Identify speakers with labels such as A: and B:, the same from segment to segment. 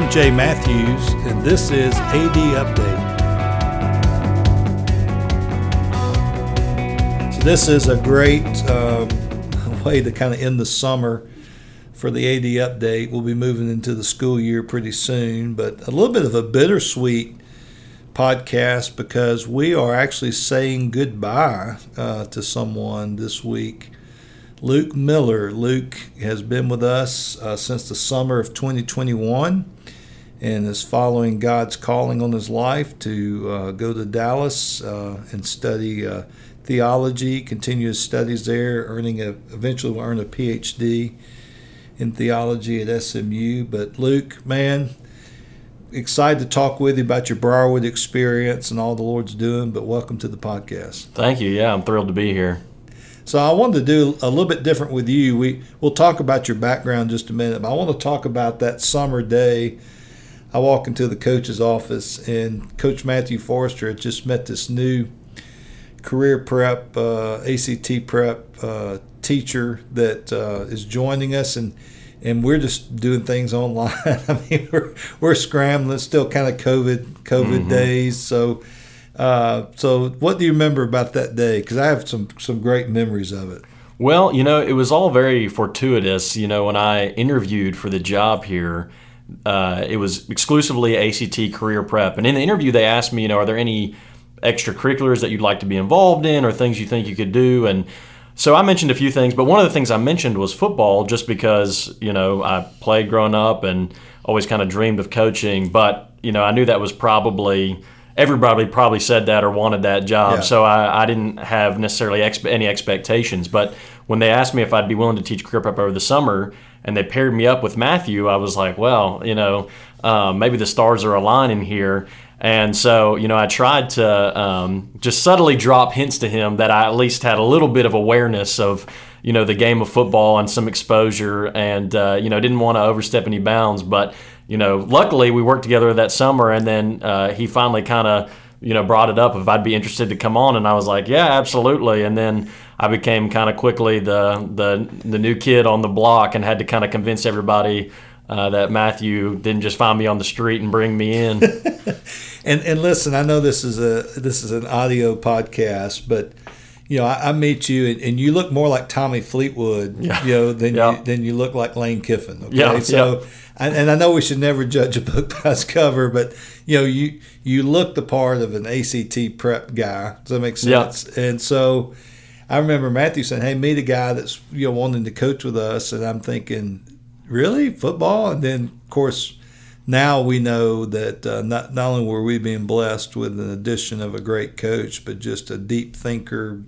A: I'm Jay Matthews, and this is AD Update. So, this is a great um, way to kind of end the summer for the AD Update. We'll be moving into the school year pretty soon, but a little bit of a bittersweet podcast because we are actually saying goodbye uh, to someone this week. Luke Miller. Luke has been with us uh, since the summer of 2021 and is following God's calling on his life to uh, go to Dallas uh, and study uh, theology, continue his studies there, earning a eventually will earn a PhD in theology at SMU. But Luke, man, excited to talk with you about your Briarwood experience and all the Lord's doing. But welcome to the podcast.
B: Thank you. Yeah, I'm thrilled to be here.
A: So I wanted to do a little bit different with you. We we'll talk about your background just a minute, but I want to talk about that summer day. I walk into the coach's office, and Coach Matthew Forrester had just met this new career prep, uh, ACT prep uh, teacher that uh, is joining us, and and we're just doing things online. I mean, we're we're scrambling. Still kind of COVID COVID mm-hmm. days, so uh, so, what do you remember about that day? Because I have some some great memories of it.
B: Well, you know, it was all very fortuitous. You know, when I interviewed for the job here, uh, it was exclusively ACT career prep, and in the interview, they asked me, you know, are there any extracurriculars that you'd like to be involved in, or things you think you could do, and so I mentioned a few things, but one of the things I mentioned was football, just because you know I played growing up and always kind of dreamed of coaching, but you know I knew that was probably everybody probably said that or wanted that job. Yeah. So I, I, didn't have necessarily any expectations. But when they asked me if I'd be willing to teach career prep over the summer and they paired me up with Matthew, I was like, well, you know, um, maybe the stars are aligning here. And so, you know, I tried to um, just subtly drop hints to him that I at least had a little bit of awareness of, you know, the game of football and some exposure and, uh, you know, didn't want to overstep any bounds. But you know, luckily we worked together that summer, and then uh, he finally kind of you know brought it up if I'd be interested to come on, and I was like, yeah, absolutely. And then I became kind of quickly the the the new kid on the block, and had to kind of convince everybody. Uh, that Matthew didn't just find me on the street and bring me in.
A: and and listen, I know this is a this is an audio podcast, but you know, I, I meet you and, and, you look more like Tommy Fleetwood, yeah. you know, than yeah. you than you look like Lane Kiffin. Okay,
B: yeah.
A: so and, and I know we should never judge a book by its cover, but you know, you you look the part of an ACT prep guy. Does that make sense?
B: Yeah.
A: And so I remember Matthew saying, "Hey, meet a guy that's you know wanting to coach with us," and I'm thinking, "Really, football?" And then, of course, now we know that uh, not not only were we being blessed with an addition of a great coach, but just a deep thinker,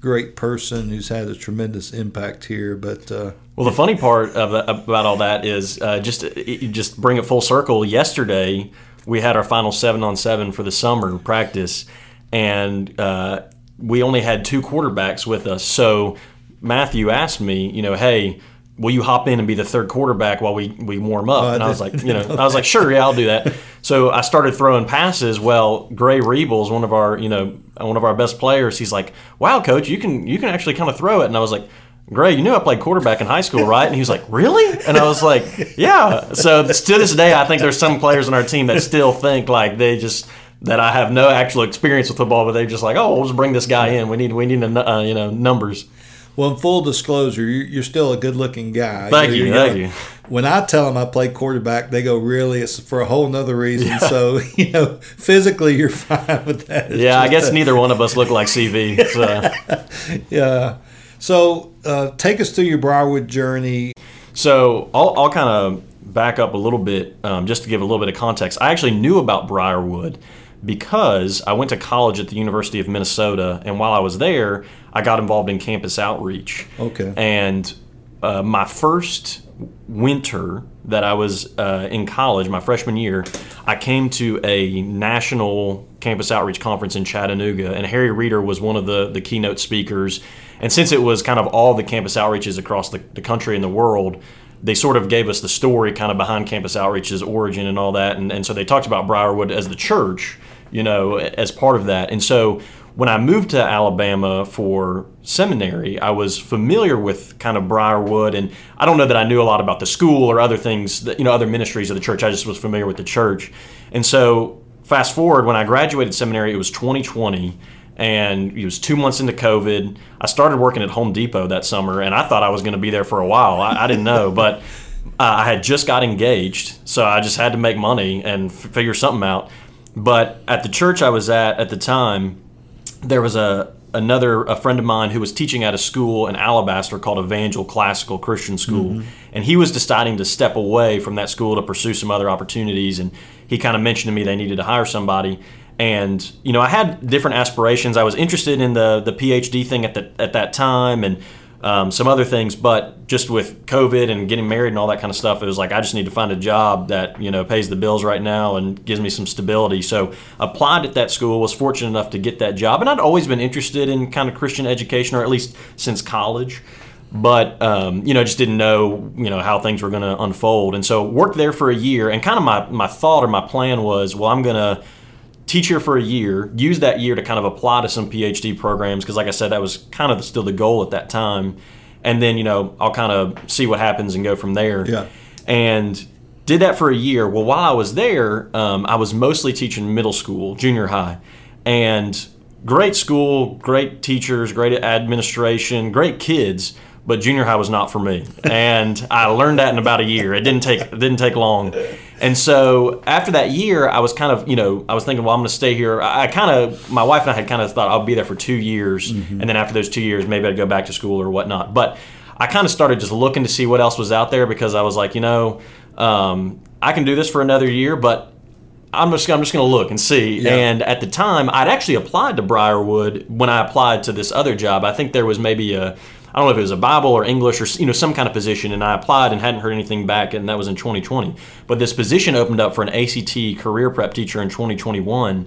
A: great person who's had a tremendous impact here. But uh,
B: well, the funny part of, about all that is uh, just just bring it full circle. Yesterday, we had our final seven on seven for the summer practice, and uh, we only had two quarterbacks with us. So Matthew asked me, you know, hey will you hop in and be the third quarterback while we, we warm up? And I was like, you know, I was like, sure, yeah, I'll do that. So I started throwing passes. Well, Gray Rebels, one of our, you know, one of our best players, he's like, wow, coach, you can, you can actually kind of throw it. And I was like, Gray, you knew I played quarterback in high school, right? And he was like, really? And I was like, yeah. So to this day, I think there's some players on our team that still think like they just, that I have no actual experience with football, but they're just like, oh, we'll just bring this guy in. We need, we need, a, uh, you know, numbers.
A: Well, in full disclosure, you're still a good-looking guy.
B: Thank you,
A: you
B: thank you.
A: When I tell them I play quarterback, they go, "Really?" It's for a whole nother reason. Yeah. So you know, physically, you're fine with that.
B: It's yeah, I guess a, neither one of us look like CV. So.
A: yeah. So uh, take us through your Briarwood journey.
B: So I'll, I'll kind of back up a little bit um, just to give a little bit of context. I actually knew about Briarwood because I went to college at the University of Minnesota, and while I was there, I got involved in campus outreach.
A: Okay.
B: And uh, my first winter that I was uh, in college, my freshman year, I came to a national campus outreach conference in Chattanooga, and Harry Reeder was one of the, the keynote speakers. And since it was kind of all the campus outreaches across the, the country and the world, they sort of gave us the story kind of behind campus outreach's origin and all that. And, and so they talked about Briarwood as the church you know, as part of that. And so when I moved to Alabama for seminary, I was familiar with kind of Briarwood, and I don't know that I knew a lot about the school or other things, that, you know, other ministries of the church. I just was familiar with the church, and so fast forward when I graduated seminary, it was 2020 and it was two months into COVID. I started working at Home Depot that summer, and I thought I was going to be there for a while. I, I didn't know, but uh, I had just got engaged, so I just had to make money and f- figure something out. But at the church I was at at the time, there was a another a friend of mine who was teaching at a school in Alabaster called Evangel Classical Christian School, mm-hmm. and he was deciding to step away from that school to pursue some other opportunities. And he kind of mentioned to me they needed to hire somebody and you know I had different aspirations. I was interested in the the PhD thing at the at that time and um, some other things, but just with COVID and getting married and all that kind of stuff, it was like I just need to find a job that you know pays the bills right now and gives me some stability. So applied at that school, was fortunate enough to get that job, and I'd always been interested in kind of Christian education, or at least since college. But um, you know, just didn't know you know how things were going to unfold, and so worked there for a year. And kind of my my thought or my plan was, well, I'm going to teach here for a year, use that year to kind of apply to some PhD programs because, like I said, that was kind of still the goal at that time. And then you know I'll kind of see what happens and go from there.
A: Yeah.
B: And did that for a year. Well, while I was there, um, I was mostly teaching middle school, junior high, and great school, great teachers, great administration, great kids but junior high was not for me, and I learned that in about a year. It didn't take it didn't take long, and so after that year, I was kind of you know I was thinking, well, I'm going to stay here. I, I kind of my wife and I had kind of thought I'll be there for two years, mm-hmm. and then after those two years, maybe I'd go back to school or whatnot. But I kind of started just looking to see what else was out there because I was like, you know, um, I can do this for another year, but I'm just I'm just going to look and see. Yeah. And at the time, I'd actually applied to Briarwood when I applied to this other job. I think there was maybe a I don't know if it was a Bible or English or you know some kind of position, and I applied and hadn't heard anything back, and that was in 2020. But this position opened up for an ACT career prep teacher in 2021,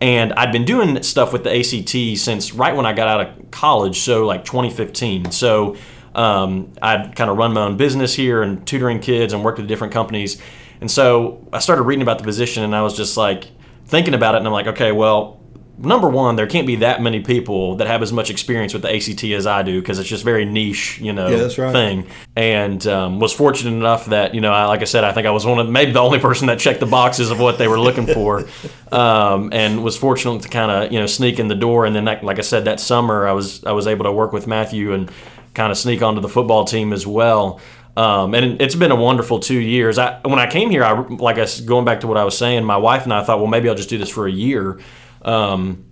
B: and I'd been doing stuff with the ACT since right when I got out of college, so like 2015. So um, I'd kind of run my own business here and tutoring kids and worked with different companies, and so I started reading about the position, and I was just like thinking about it, and I'm like, okay, well number one, there can't be that many people that have as much experience with the ACT as I do because it's just very niche, you know,
A: yeah, right.
B: thing. And um, was fortunate enough that you know, I, like I said, I think I was one of maybe the only person that checked the boxes of what they were looking for, um, and was fortunate to kind of you know sneak in the door. And then, that, like I said, that summer I was I was able to work with Matthew and kind of sneak onto the football team as well. Um, and it's been a wonderful two years. I, when I came here, I like I going back to what I was saying. My wife and I thought, well, maybe I'll just do this for a year um,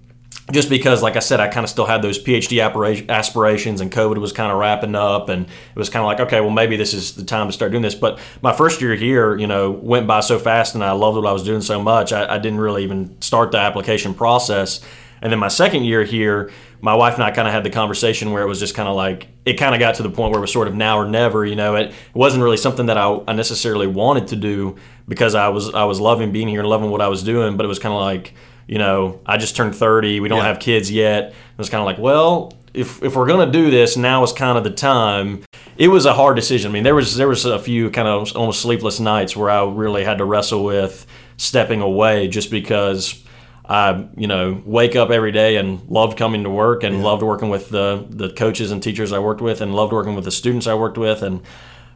B: just because, like I said, I kind of still had those PhD aspirations, and COVID was kind of wrapping up, and it was kind of like, okay, well, maybe this is the time to start doing this. But my first year here, you know, went by so fast, and I loved what I was doing so much, I, I didn't really even start the application process. And then my second year here, my wife and I kind of had the conversation where it was just kind of like it kind of got to the point where it was sort of now or never. You know, it, wasn't really something that I, I necessarily wanted to do because I was I was loving being here and loving what I was doing, but it was kind of like you know, I just turned 30. We don't yeah. have kids yet. It was kind of like, well, if, if we're going to do this, now is kind of the time. It was a hard decision. I mean, there was there was a few kind of almost sleepless nights where I really had to wrestle with stepping away just because I, you know, wake up every day and loved coming to work and yeah. loved working with the the coaches and teachers I worked with and loved working with the students I worked with and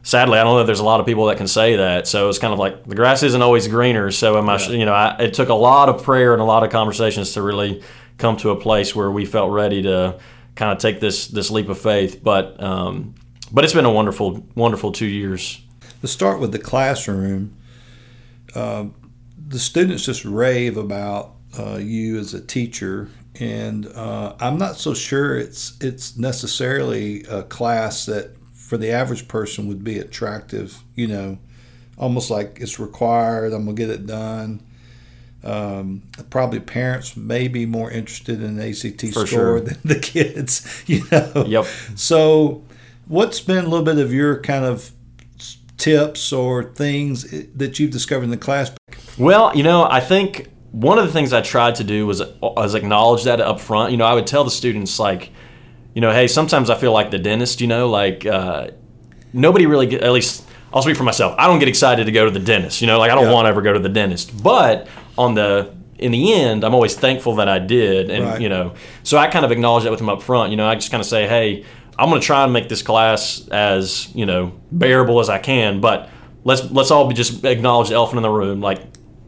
B: sadly, I don't know if there's a lot of people that can say that. So it's kind of like the grass isn't always greener. So am I, yeah. you know, I, it took a lot of prayer and a lot of conversations to really come to a place where we felt ready to kind of take this this leap of faith. But um, but it's been a wonderful wonderful two years.
A: To start with the classroom, uh, the students just rave about uh, you as a teacher. And uh, I'm not so sure it's it's necessarily a class that for the average person would be attractive, you know, almost like it's required, I'm going to get it done. Um, probably parents may be more interested in the ACT for score sure. than the kids, you know.
B: Yep.
A: So, what's been a little bit of your kind of tips or things that you've discovered in the class?
B: Well, you know, I think one of the things I tried to do was, was acknowledge that up front. You know, I would tell the students like, you know, hey, sometimes I feel like the dentist, you know, like uh, nobody really, get, at least I'll speak for myself. I don't get excited to go to the dentist, you know, like I don't yeah. want to ever go to the dentist. But on the in the end, I'm always thankful that I did, and
A: Right.
B: you know, so I kind of acknowledge that with them up front. You know, I just kind of say, hey, I'm going to try and make this class as you know bearable as I can, but let's let's all be just acknowledge the elephant in the room, like.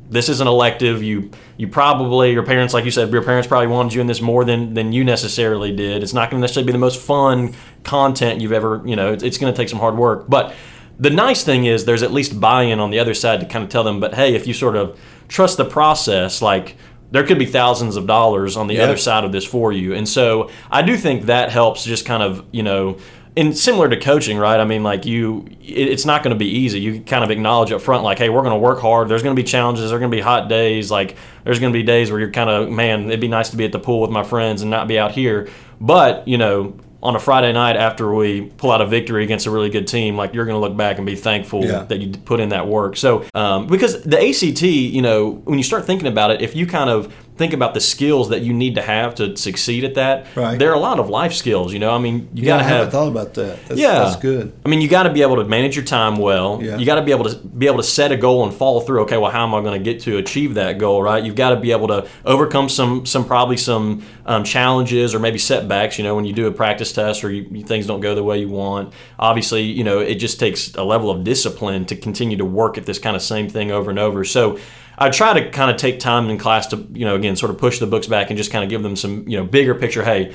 B: This is an elective. You you probably your parents, like you said, your parents probably wanted you in this more than than you necessarily did. It's not going to necessarily be the most fun content you've ever you know. It's, it's going to take some hard work, but the nice thing is there's at least buy-in on the other side to kind of tell them but hey if you sort of trust the process like there could be thousands of dollars on the
A: Yeah.
B: other side of this for you and so i do think that helps just kind of you know and similar to coaching right? I mean like you it, it's not going to be easy. You kind of acknowledge up front like hey we're going to work hard. There's going to be challenges. There's going to be hot days. Like there's going to be days where you're kind of man it'd be nice to be at the pool with my friends and not be out here. But you know on a Friday night after we pull out a victory against a really good team, like you're going to look back and be thankful
A: Yeah.
B: that you put in that work. So, um, because the ACT, you know, when you start thinking about it, if you kind of think about the skills that you need to have to succeed at that,
A: Right.
B: there are a lot of life skills. You know, I mean, you
A: Yeah,
B: got to have.
A: thought about that. That's,
B: Yeah,
A: that's good.
B: I mean, you got to be able to manage your time well.
A: Yeah.
B: You got to be able to be able to set a goal and follow through. Okay, well, how am I going to get to achieve that goal? Right? You've got to be able to overcome some some probably some um, challenges or maybe setbacks. You know, when you do a practice test or you, things don't go the way you want. Obviously, you know, it just takes a level of discipline to continue to work at this kind of same thing over and over. So. I try to kind of take time in class to, you know, again, sort of push the books back and just kind of give them some, you know, bigger picture. Hey,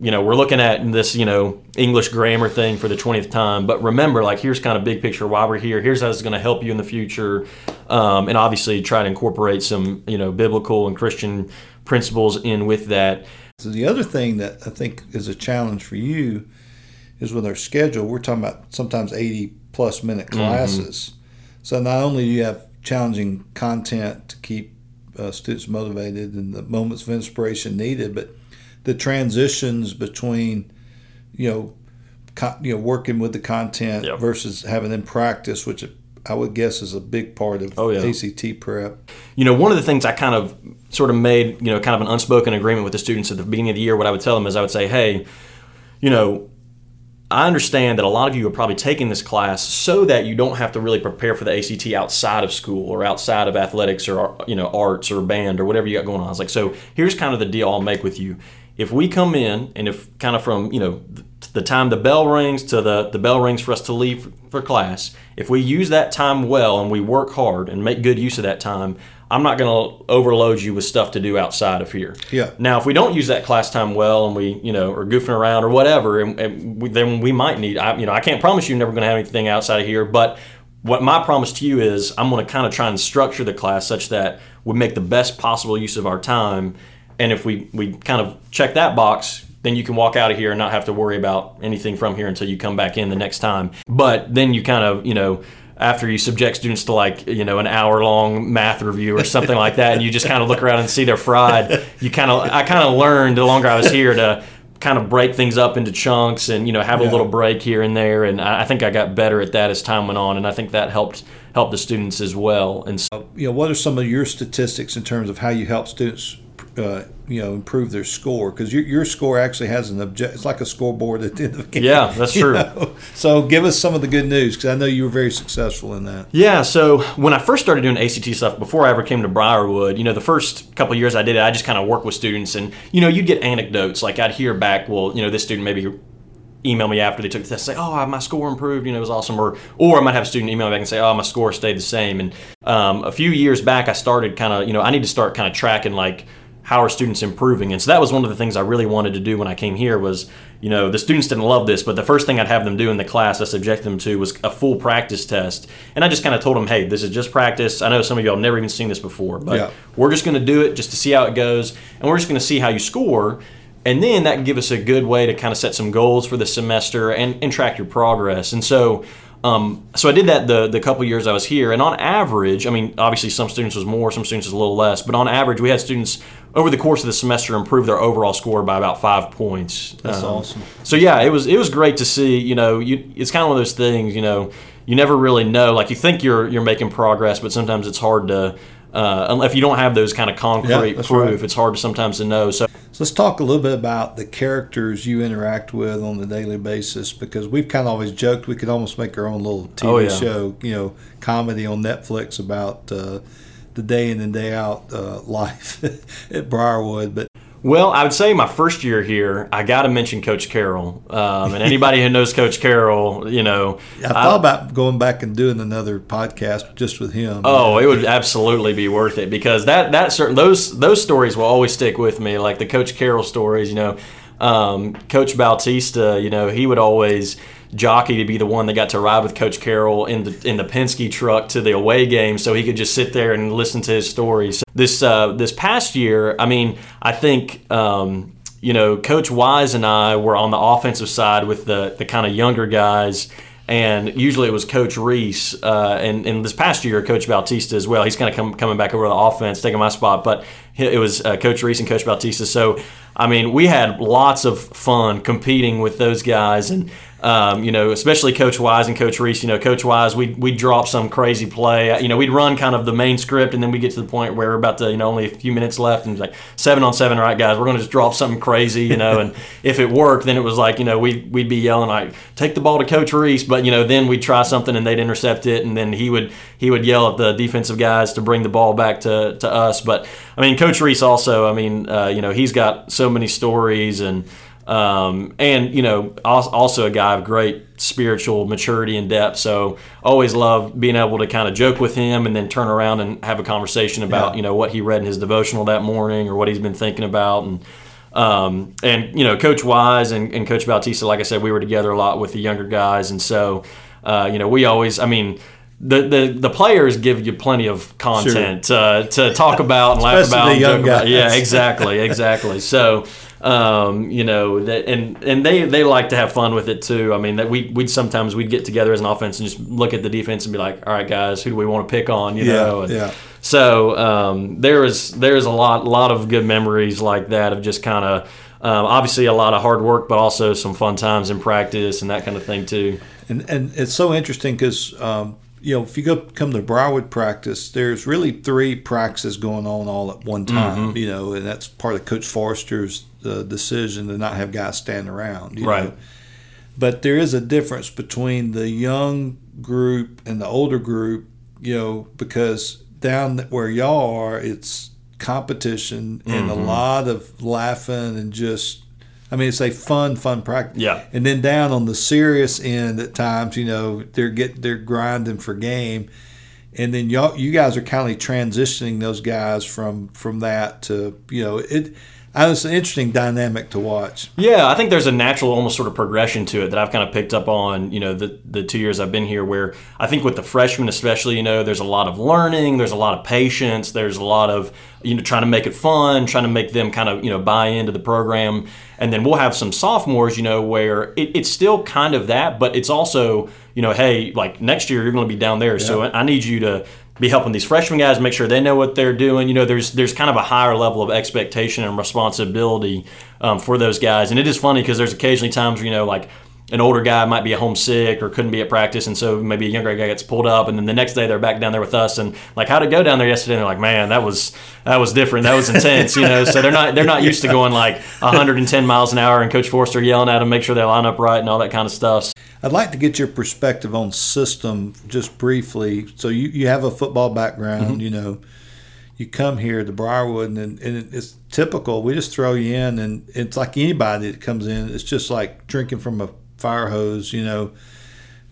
B: you know, we're looking at this, you know, English grammar thing for the 20th time. But remember, like, here's kind of big picture why we're here. Here's how it's going to help you in the future. Um, and obviously, try to incorporate some, you know, biblical and Christian principles in with that.
A: So the other thing that I think is a challenge for you is with our schedule. We're talking about sometimes 80 plus minute
B: Mm-hmm.
A: classes. So not only do you have challenging content to keep uh, students motivated and the moments of inspiration needed, but the transitions between, you know, co- you know, working with the content
B: Yep.
A: versus having them practice, which I would guess is a big part of
B: Oh, yeah.
A: ACT prep.
B: you know, one of the things I kind of sort of made, you know, kind of an unspoken agreement with the students at the beginning of the year, what I would tell them is I would say, hey, you know, I understand that a lot of you are probably taking this class so that you don't have to really prepare for the ACT outside of school or outside of athletics or you know arts or band or whatever you got going on. I was like, so here's kind of the deal I'll make with you. If we come in and if kind of from you know the time the bell rings to the the bell rings for us to leave for class, if we use that time well and we work hard and make good use of that time, I'm not going to overload you with stuff to do outside of here.
A: Yeah.
B: Now, if we don't use that class time well, and we, you know, are goofing around or whatever, and, and we, then we might need. I, you know, I can't promise you never going to have anything outside of here, but what my promise to you is, I'm going to kind of try and structure the class such that we make the best possible use of our time, and if we we kind of check that box. Then you can walk out of here and not have to worry about anything from here until you come back in the next time. But then you kind of, you know, after you subject students to like you know an hour long math review or something like that and you just kind of look around and see they're fried you kind of i kind of learned the longer i was here to kind of break things up into chunks and you know have a
A: Yeah.
B: little break here and there and i I think i got better at that as time went on and i think that helped help the students as well and so,
A: you know, what are some of your statistics in terms of how you help students, uh, you know, improve their score? Because your, your score actually has an object. It's like a scoreboard at the end of the game.
B: Yeah, that's true.
A: know? So give us some of the good news because I know you were very successful in that.
B: Yeah, so when I first started doing ACT stuff before I ever came to Briarwood, you know, the first couple of years I did it, I just kind of worked with students, and you know, you'd get anecdotes like I'd hear back, well, you know, this student maybe email me after they took the test, say, oh, my score improved, you know, it was awesome, or or I might have a student email me back and say, oh, my score stayed the same, and um, a few years back I started kind of, you know, I need to start kind of tracking like how are students improving? And so that was one of the things i really wanted to do when i came here was you know the students didn't love this but the first thing i'd have them do in the class i subject them to was a full practice test. And i just kind of told them hey this is just practice. I know some of y'all have never even seen this before but
A: Yeah.
B: we're just going to do it just to see how it goes and we're just going to see how you score and then that can give us a good way to kind of set some goals for the semester and, and track your progress. And so um, so I did that the the couple years I was here, and on average, I mean, obviously some students was more, some students was a little less, but on average, we had students over the course of the semester improved their overall score by about five points.
A: That's
B: Um,
A: awesome.
B: So yeah, it was it was great to see. You know, you it's kind of one of those things. You know, you never really know. Like you think you're you're making progress, but sometimes it's hard to. Uh, if you don't have those kind of concrete
A: that's
B: proof,
A: right.
B: it's hard sometimes to know. So
A: So let's talk a little bit about the characters you interact with on a daily basis because we've kind of always joked we could almost make our own little TV
B: Oh, yeah.
A: show, you know, comedy on Netflix about uh, the day in and day out uh, life at Briarwood. But
B: well, I would say my first year here, I got to mention Coach Carroll. Um, and anybody who knows Coach Carroll, you know,
A: I thought about going back and doing another podcast just with him.
B: Oh, it would absolutely be worth it because that that certain those those stories will always stick with me, like the Coach Carroll stories. You know, um, Coach Bautista, you know, he would always jockey to be the one that got to ride with Coach Carroll in the in the Penske truck to the away game, so he could just sit there and listen to his stories. This uh, this past year, I mean, I think. Um, you know, Coach Wise and I were on the offensive side with the, the kind of younger guys, and usually it was Coach Reese. Uh, and, and this past year, Coach Bautista as well. He's kind of come, coming back over to the offense, taking my spot. But it was uh, Coach Reese and Coach Bautista. So, I mean, we had lots of fun competing with those guys. And um, you know, especially Coach Wise and Coach Reese. You know, Coach Wise, we we drop some crazy play. You know, we'd run kind of the main script, and then we get to the point where we're about to, you know, only a few minutes left, and like seven on seven, all right, guys, we're going to just drop something crazy, you know. and if it worked, then it was like, you know, we we'd be yelling like, take the ball to Coach Reese, but you know, then we'd try something and they'd intercept it, and then he would he would yell at the defensive guys to bring the ball back to to us. But I mean, Coach Reese also, I mean, uh, you know, he's got so many stories and. Um, and you know, also a guy of great spiritual maturity and depth. So always love being able to kind of joke with him and then turn around and have a conversation about yeah. you know what he read in his devotional that morning or what he's been thinking about and. Um, and you know, Coach Wise and, and, Coach Bautista, like I said, we were together a lot with the younger guys, and so uh, you know, we always, I mean, the, the the players give you plenty of content sure. uh, to talk about and laugh about. And joke about. Yeah, exactly, exactly. So um, you know that and and they they like to have fun with it too. I mean that we we'd sometimes we'd get together as an offense and just look at the defense and be like, all right, guys, who do we want to pick on? You
A: yeah,
B: know,
A: and yeah.
B: So um, there is there is a lot lot of good memories like that of just kind of. Um, obviously, a lot of hard work, but also some fun times in practice and that kind of thing too.
A: And and it's so interesting because um, you know, if you go come to Briarwood practice, there's really three practices going on all at one time. Mm-hmm. You know, and that's part of Coach Forster's uh, decision to not have guys stand around.
B: right.
A: Know? But there is a difference between the young group and the older group. You know, because down where y'all are, it's competition mm-hmm. and a mm-hmm. lot of laughing and just I mean, it's a fun, fun practice.
B: Yeah.
A: And then down on the serious end, at times, you know, they're get they're grinding for game, and then y'all, you guys are kind of transitioning those guys from from that to you know it. It's an interesting dynamic to watch.
B: Yeah, I think there's a natural, almost sort of progression to it that I've kind of picked up on. You know, the the two years I've been here, where I think with the freshmen, especially, you know, there's a lot of learning, there's a lot of patience, there's a lot of you know trying to make it fun, trying to make them kind of you know buy into the program, and then we'll have some sophomores, you know, where it, it's still kind of that, but it's also you know, hey, like next year you're going to be down there, yeah. so I need you to be helping these freshman guys make sure they know what they're doing. You know, there's there's kind of a higher level of expectation and responsibility um, for those guys. And it is funny because there's occasionally times where, you know like an older guy might be homesick or couldn't be at practice, and so maybe a younger guy gets pulled up, and then the next day they're back down there with us, and like, how'd it go down there yesterday? And they're like, man, that was that was different, that was intense, you know. So they're not they're not used to going like 110 miles an hour, and Coach Forster yelling at them, make sure they line up right, and all that kind of stuff.
A: I'd like to get your perspective on system just briefly. So you, you have a football background, mm-hmm. you know. You come here to Briarwood, and, and it's typical. We just throw you in, and it's like anybody that comes in. It's just like drinking from a fire hose, you know,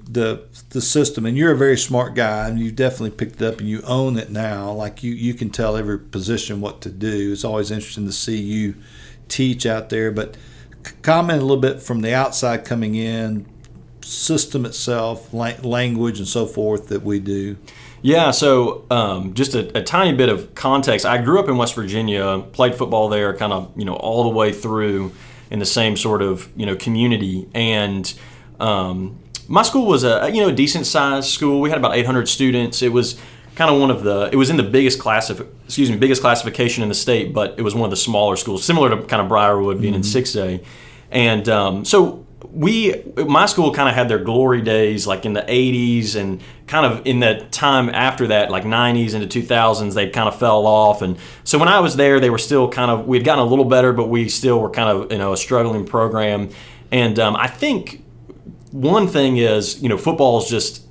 A: the the system. And you're a very smart guy, and you definitely picked it up, and you own it now. Like you, you can tell every position what to do. It's always interesting to see you teach out there. But comment a little bit from the outside coming in, system itself, language, and so forth that we do.
B: Yeah, so um, just a, a, tiny bit of context. I grew up in West Virginia, played football there, kind of you know all the way through in the same sort of you know community. And um, my school was a you know a decent sized school. We had about 800 students. It was kind of one of the it was in the biggest class of excuse me biggest classification in the state, but it was one of the smaller schools, similar to kind of Briarwood being mm-hmm. in 6A. And um, so we my school kind of had their glory days like in the 80s and kind of in the time after that like 90s into 2000s they kind of fell off. And so when i was there they were still kind of we'd gotten a little better but we still were kind of you know a struggling program. And um, i think one thing is you know football is just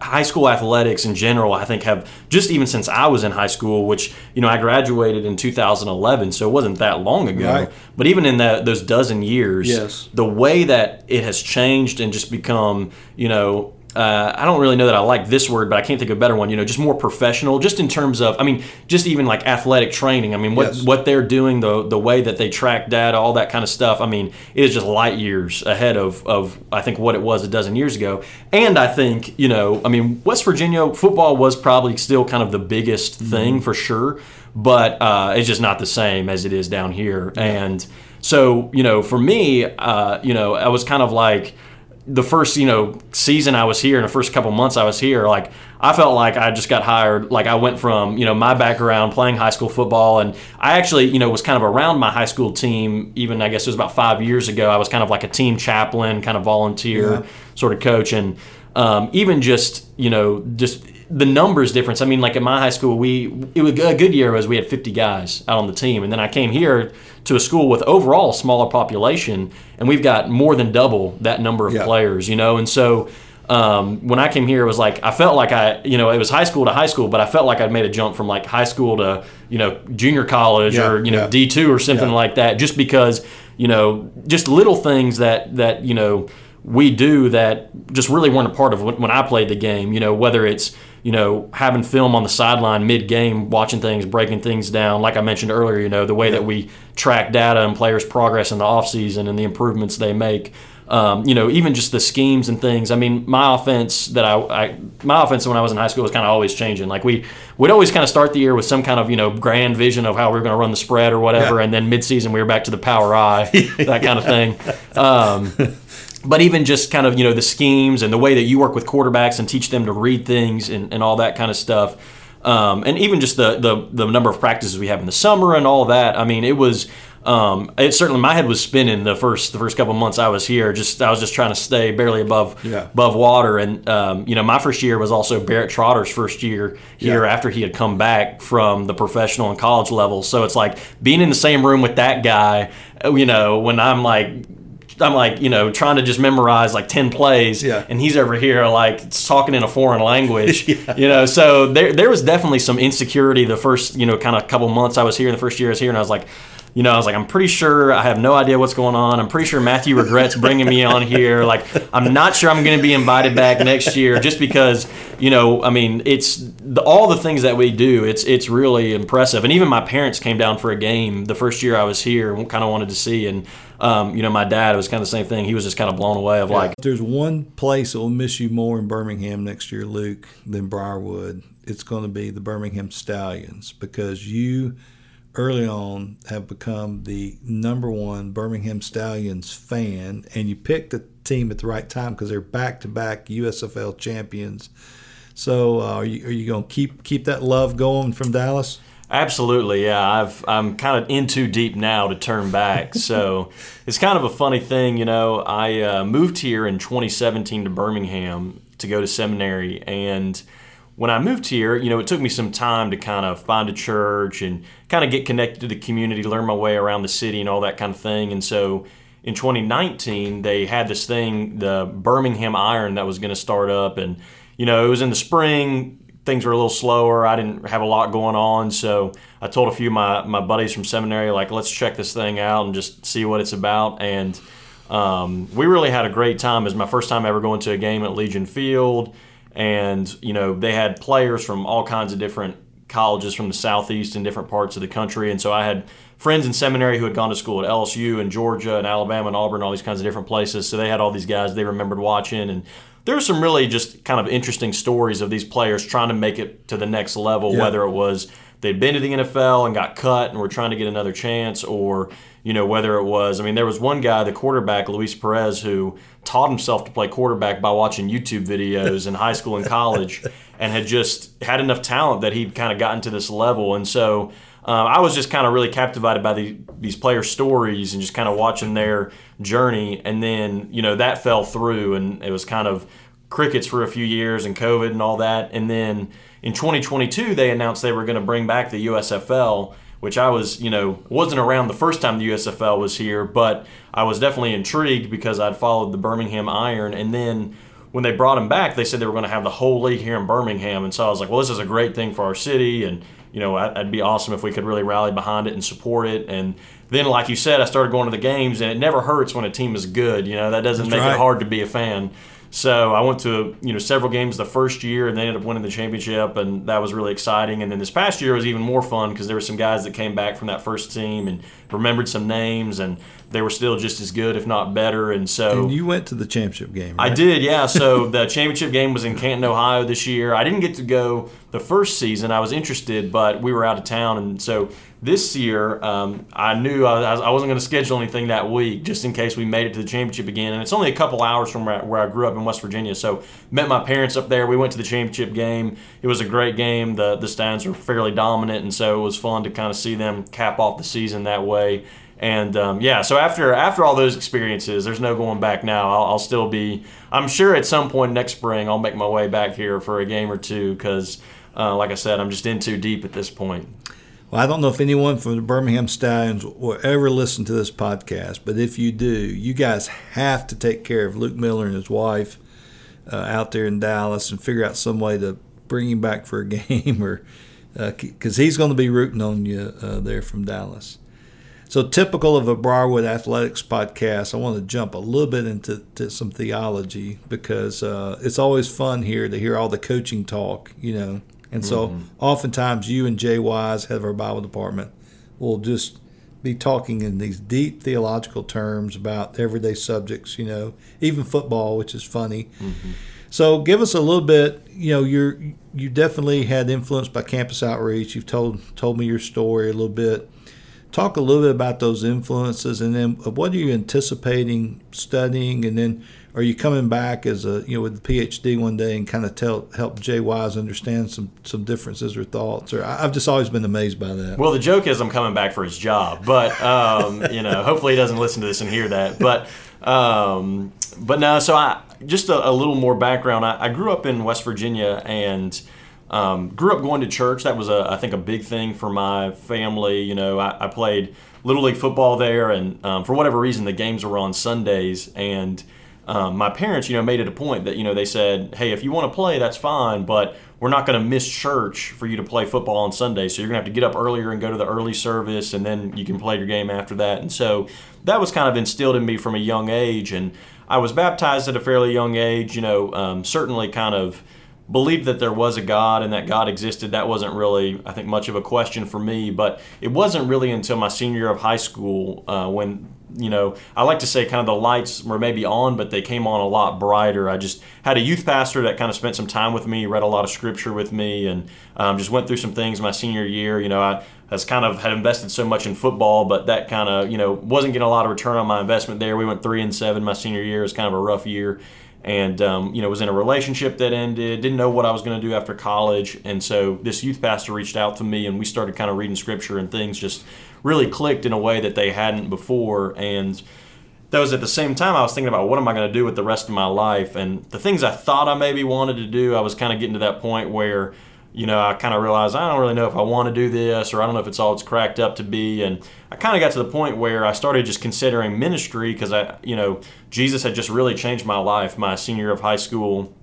B: high school athletics in general, I think have just even since I was in high school, which you know I graduated in 2011, so it wasn't that long ago.
A: Right.
B: But even in that those dozen years,
A: Yes.
B: the way that it has changed and just become, you know. Uh, I don't really know that I like this word, but I can't think of a better one. You know, just more professional, just in terms of, I mean, just even like athletic training. I mean, what
A: Yes.
B: what they're doing, the the way that they track data, all that kind of stuff. I mean, it is just light years ahead of of I think what it was a dozen years ago. And I think you know, I mean, West Virginia football was probably still kind of the biggest thing for sure, but uh, it's just not the same as it is down here. And so you know, for me, uh, you know, I was kind of like the first you know season I was here and the first couple months I was here, like I felt like I just got hired. Like I went from you know my background playing high school football, and I actually you know was kind of around my high school team. Even I guess it was about five years ago. I was kind of like a team chaplain, kind of volunteer
A: Yeah.
B: sort of coach, and um, even just you know just the numbers difference. I mean, like at my high school, we it was a good year was we had 50 guys out on the team, and then I came here to a school with overall smaller population, and we've got more than double that number of
A: Yeah.
B: players. You know, and so. Um, when I came here, it was like I felt like I, you know, it was high school to high school, but I felt like I'd made a jump from like high school to, you know, junior college
A: Yeah,
B: or you know
A: yeah.
B: D two or something
A: Yeah.
B: like that, just because you know, just little things that that you know we do that just really weren't a part of when, when I played the game. You know, whether it's you know having film on the sideline mid game, watching things, breaking things down. Like I mentioned earlier, you know, the way that we track data and players' progress in the offseason and the improvements they make. Um, you know, even just the schemes and things. I mean, my offense that I, I my offense when I was in high school was kind of always changing. Like we would always kind of start the year with some kind of you know grand vision of how we were going to run the spread or whatever,
A: Yeah.
B: and then midseason we were back to the power I, that kind of thing. Um, but even just kind of you know the schemes and the way that you work with quarterbacks and teach them to read things and, and all that kind of stuff um, and even just the, the the number of practices we have in the summer and all that i mean it was um, it certainly my head was spinning the first the first couple months I was here. Just I was just trying to stay barely above
A: Yeah.
B: above water. And um, you know, my first year was also Barrett Trotter's first year here
A: Yeah.
B: after he had come back from the professional and college level. So it's like being in the same room with that guy. You know, when I'm like I'm like, you know, trying to just memorize like 10 plays
A: Yeah.
B: and he's over here like talking in a foreign language, you know, so there, there was definitely some insecurity the first, you know, kind of couple months I was here, the first year I was here and I was like, you know, I was like, I'm pretty sure I have no idea what's going on. I'm pretty sure Matthew regrets bringing me on here. Like, I'm not sure I'm going to be invited back next year just because, you know, I mean, it's the, all the things that we do. It's it's really impressive. And even my parents came down for a game the first year I was here and kind of wanted to see. And, um, you know, my dad it was kind of the same thing. He was just kind of blown away of like,
A: If there's one place that will miss you more in Birmingham next year, Luke, than Briarwood, it's going to be the Birmingham Stallions because you early on have become the number one Birmingham Stallions fan, and you picked the team at the right time because they're back-to-back USFL champions. So, uh, are you are you going to keep keep that love going from Dallas?
B: Absolutely, yeah. I've I'm kind of in too deep now to turn back. So it's kind of a funny thing, you know. I uh, moved here in 2017 to Birmingham to go to seminary, and when I moved here, you know, it took me some time to kind of find a church and kind of get connected to the community, learn my way around the city, and all that kind of thing. And so in 2019, they had this thing, the Birmingham Iron, that was going to start up, and you know, it was in the spring things were a little slower. I didn't have a lot going on, so I told a few of my my buddies from seminary like, let's check this thing out and just see what it's about. And um, we really had a great time. It was my first time ever going to a game at Legion Field, and you know they had players from all kinds of different colleges from the southeast and different parts of the country. And so I had friends in seminary who had gone to school at LSU and Georgia and Alabama and Auburn, all these kinds of different places. So they had all these guys they remembered watching and there were some really just kind of interesting stories of these players trying to make it to the next level,
A: Yeah.
B: whether it was they'd been to the NFL and got cut and were trying to get another chance, or you know whether it was. I mean, there was one guy, the quarterback, Luis Perez, who taught himself to play quarterback by watching YouTube videos in high school and college, and had just had enough talent that he'd kind of gotten to this level, and so. Uh, I was just kind of really captivated by the, these player stories and just kind of watching their journey. And then, you know, that fell through and it was kind of crickets for a few years and COVID and all that. And then in 2022, they announced they were going to bring back the USFL, which I was, you know, wasn't around the first time the USFL was here, but I was definitely intrigued because I'd followed the Birmingham Iron. And then when they brought him back, they said they were going to have the whole league here in Birmingham, and so I was like, well, this is a great thing for our city, and you know, it'd be awesome if we could really rally behind it and support it. And then, like you said, I started going to the games, and it never hurts when a team is good. You know, that doesn't
A: That's
B: make
A: right.
B: it hard to be a fan. So I went to you know several games the first year, and they ended up winning the championship, and that was really exciting. And then this past year was even more fun because there were some guys that came back from that first team and remembered some names, and they were still just as good, if not better. And so
A: And you went to the championship game.
B: I did, yeah. So the championship game was in Canton, Ohio this year. I didn't get to go the first season. I was interested, but we were out of town, and so this year um, I knew I, I wasn't going to schedule anything that week, just in case we made it to the championship again. And it's only a couple hours from where I, where I grew up in West Virginia. So met my parents up there. We went to the championship game. It was a great game. The the Stallions were fairly dominant, and so it was fun to kind of see them cap off the season that way. And um, yeah, so after after all those experiences, there's no going back now. I'll, I'll still be. I'm sure at some point next spring I'll make my way back here for a game or two because, uh, like I said, I'm just in too deep at this point.
A: Well, I don't know if anyone from the Birmingham Stallions will ever listen to this podcast, but if you do, you guys have to take care of Luke Miller and his wife uh, out there in Dallas and figure out some way to bring him back for a game or because he's going to be rooting on you uh, there from Dallas. So, typical of a Briarwood Athletics podcast, I want to jump a little bit into to some theology because uh, it's always fun here to hear all the coaching talk, you know. And so, oftentimes, you and Jay Wise, head of our Bible department, will just be talking in these deep theological terms about everyday subjects, you know, even football, which is funny. So give us a little bit. You know, you're you definitely had influence by campus outreach. You've told told me your story a little bit. Talk a little bit about those influences, and then what are you anticipating studying, and then are you coming back as a you know with the PhD one day and kind of tell help Jay Wise understand some some differences or thoughts? Or I've just always been amazed by that.
B: Well, the joke is I'm coming back for his job, but um, you know, hopefully he doesn't listen to this and hear that. But um, but no, so I just a, a little more background. I, I grew up in West Virginia and um, grew up going to church. That was a I think a big thing for my family. You know, I, I played little league football there, and um, for whatever reason, the games were on Sundays and um, my parents, you know, made it a point that you know they said, "Hey, if you want to play, that's fine, but we're not going to miss church for you to play football on Sunday. So you're going to have to get up earlier and go to the early service, and then you can play your game after that." And so that was kind of instilled in me from a young age, and I was baptized at a fairly young age. You know, um, certainly kind of believed that there was a God and that God existed. That wasn't really, I think, much of a question for me. But it wasn't really until my senior year of high school uh, when, you know, I like to say kind of the lights were maybe on, but they came on a lot brighter. I just had a youth pastor that kind of spent some time with me, read a lot of scripture with me, and um, just went through some things my senior year. You know, I has kind of had invested so much in football, but that kind of, you know, wasn't getting a lot of return on my investment there. We went three and seven my senior year. It was kind of a rough year and um, you know was in a relationship that ended didn't know what i was going to do after college. And so this youth pastor reached out to me and we started kind of reading scripture and things just really clicked in a way that they hadn't before. And that was at the same time i was thinking about what am i going to do with the rest of my life? And the things i thought i maybe wanted to do i was kind of getting to that point where you know, I kind of realized I don't really know if I want to do this or I don't know if it's all it's cracked up to be. And I kind of got to the point where I started just considering ministry because I, you know, Jesus had just really changed my life my senior year of high school.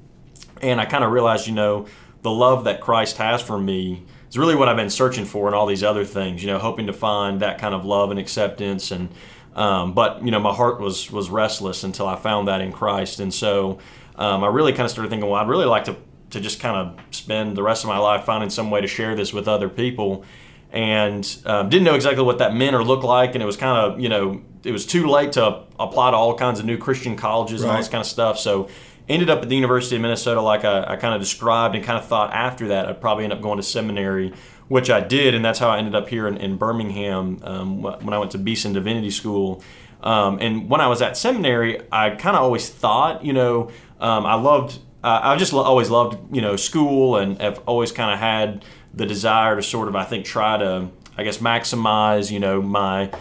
B: And I kind of realized, you know, the love that Christ has for me is really what I've been searching for and all these other things, you know, hoping to find that kind of love and acceptance. And, um, but, you know, my heart was, was restless until I found that in Christ. And so um, I really kind of started thinking, well, I'd really like to to just kind of spend the rest of my life finding some way to share this with other people. And um, didn't know exactly what that meant or looked like and it was kind of you know it was too late to apply to all kinds of new christian colleges and all this kind of stuff. So ended up at the university of minnesota like I, I kind of described and kind of thought after that i'd probably end up going to seminary which i did and that's how i ended up here in, in birmingham um, when i went to beeson divinity school. Um, and when i was at seminary i kind of always thought you know um, i loved uh, I just lo- always loved, you know, school and have always kind of had the desire to sort of, I think, try to, I guess, maximize, you know, my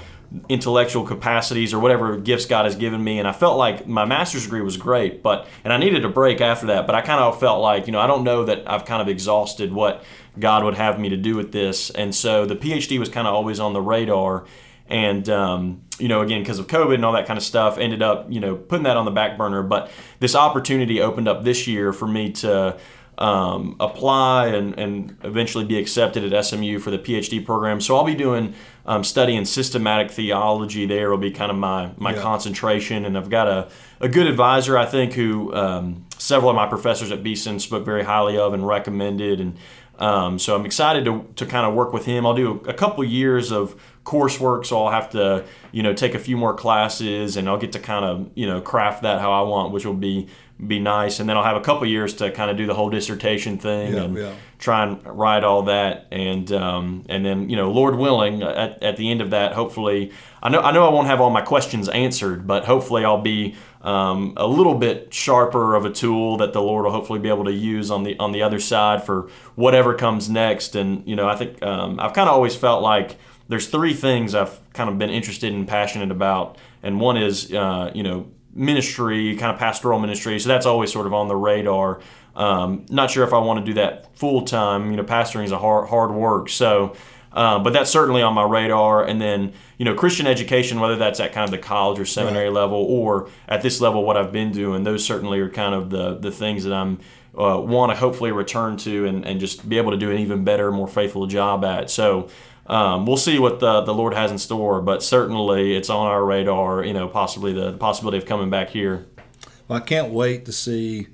B: intellectual capacities or whatever gifts God has given me. And I felt like my master's degree was great, but, and I needed a break after that, but I kind of felt like, you know, I don't know that I've kind of exhausted what God would have me to do with this. And so the PhD was kind of always on the radar. And um, you know again because of covid and all that kind of stuff ended up you know putting that on the back burner but this opportunity opened up this year for me to um, apply and, and eventually be accepted at SMU for the PhD program. So I'll be doing um, studying systematic theology there will be kind of my, my yeah. concentration. And I've got a, a good advisor, I think, who um, several of my professors at Beeson spoke very highly of and recommended. And um, so I'm excited to, to kind of work with him. I'll do a couple years of coursework, so I'll have to, you know, take a few more classes and I'll get to kind of, you know, craft that how I want, which will be be nice. And then I'll have a couple years to kind of do the whole dissertation thing yeah, and yeah. try and write all that. And um, and then you know, Lord willing, at, at the end of that, hopefully, I know I know I won't have all my questions answered, but hopefully I'll be um, a little bit sharper of a tool that the Lord will hopefully be able to use on the on the other side for whatever comes next. And you know, I think um, I've kind of always felt like there's three things I've kind of been interested and passionate about, and one is uh, you know ministry, kind of pastoral ministry. So that's always sort of on the radar. Um, not sure if I want to do that full time. You know, pastoring is a hard hard work. So. Uh, but that's certainly on my radar. And then, you know, Christian education, whether that's at kind of the college or seminary right. level or at this level, what I've been doing, those certainly are kind of the the things that I'm uh, want to hopefully return to and, and just be able to do an even better, more faithful job at. So um, we'll see what the, the Lord has in store, but certainly it's on our radar, you know, possibly the, the possibility of coming back here.
A: Well, I can't wait to see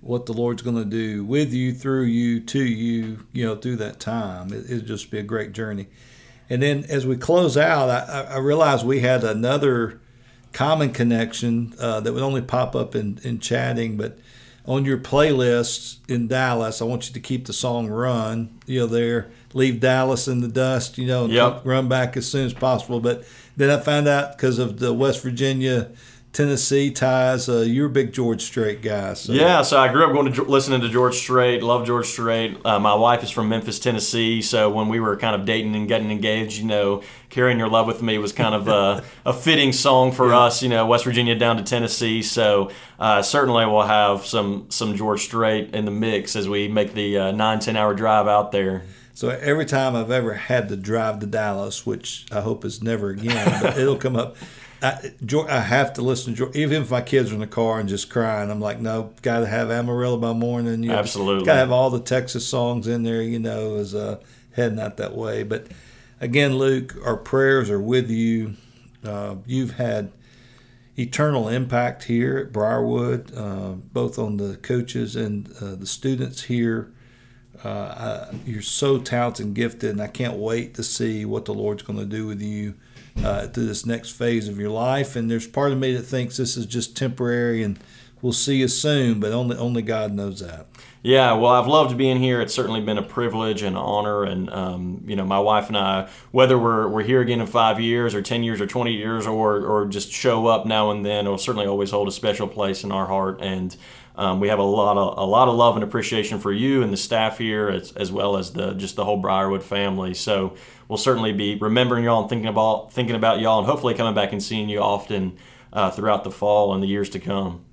A: what the Lord's going to do with you, through you, to you, you know, through that time. It, will just be a great journey. And then as we close out, I, I realized we had another common connection uh, that would only pop up in, in chatting, but on your playlist in Dallas, I want you to keep the song Run, you know, there leave Dallas in the dust, you know, and
B: yep.
A: run back as soon as possible. But then I found out because of the West Virginia Tennessee ties. Uh, you're a big George Strait guy.
B: So. Yeah, so I grew up going to listening to George Strait. Love George Strait. Uh, my wife is from Memphis, Tennessee. So when we were kind of dating and getting engaged, you know, "Carrying Your Love with Me" was kind of a, a fitting song for yeah. us. You know, West Virginia down to Tennessee. So uh, certainly we'll have some some George Strait in the mix as we make the uh, nine ten hour drive out there.
A: So every time I've ever had to drive to Dallas, which I hope is never again, but it'll come up. I, I have to listen to even if my kids are in the car and just crying. I'm like, no, got to have Amarillo by morning.
B: You Absolutely,
A: got to have all the Texas songs in there. You know, as uh, heading out that way. But again, Luke, our prayers are with you. Uh, you've had eternal impact here at Briarwood, uh, both on the coaches and uh, the students here. Uh, I, you're so talented and gifted, and I can't wait to see what the Lord's going to do with you uh, through this next phase of your life. And there's part of me that thinks this is just temporary and we'll see you soon, but only only God knows that.
B: Yeah, well, I've loved being here. It's certainly been a privilege and honor, and um, you know, my wife and I, whether we're we're here again in five years or ten years or twenty years, or or just show up now and then, it'll certainly always hold a special place in our heart. And um, we have a lot of a lot of love and appreciation for you and the staff here, as, as well as the just the whole Briarwood family. So we'll certainly be remembering y'all and thinking about thinking about y'all, and hopefully coming back and seeing you often uh, throughout the fall and the years to come.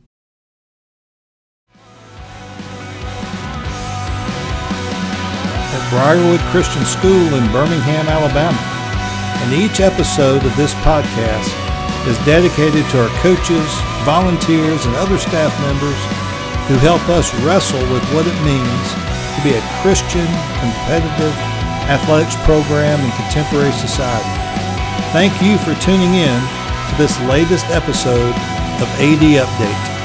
A: At Briarwood Christian School in Birmingham, Alabama, and each episode of this podcast is dedicated to our coaches, volunteers, and other staff members who help us wrestle with what it means to be a Christian, competitive athletics program in contemporary society. Thank you for tuning in to this latest episode of AD Update.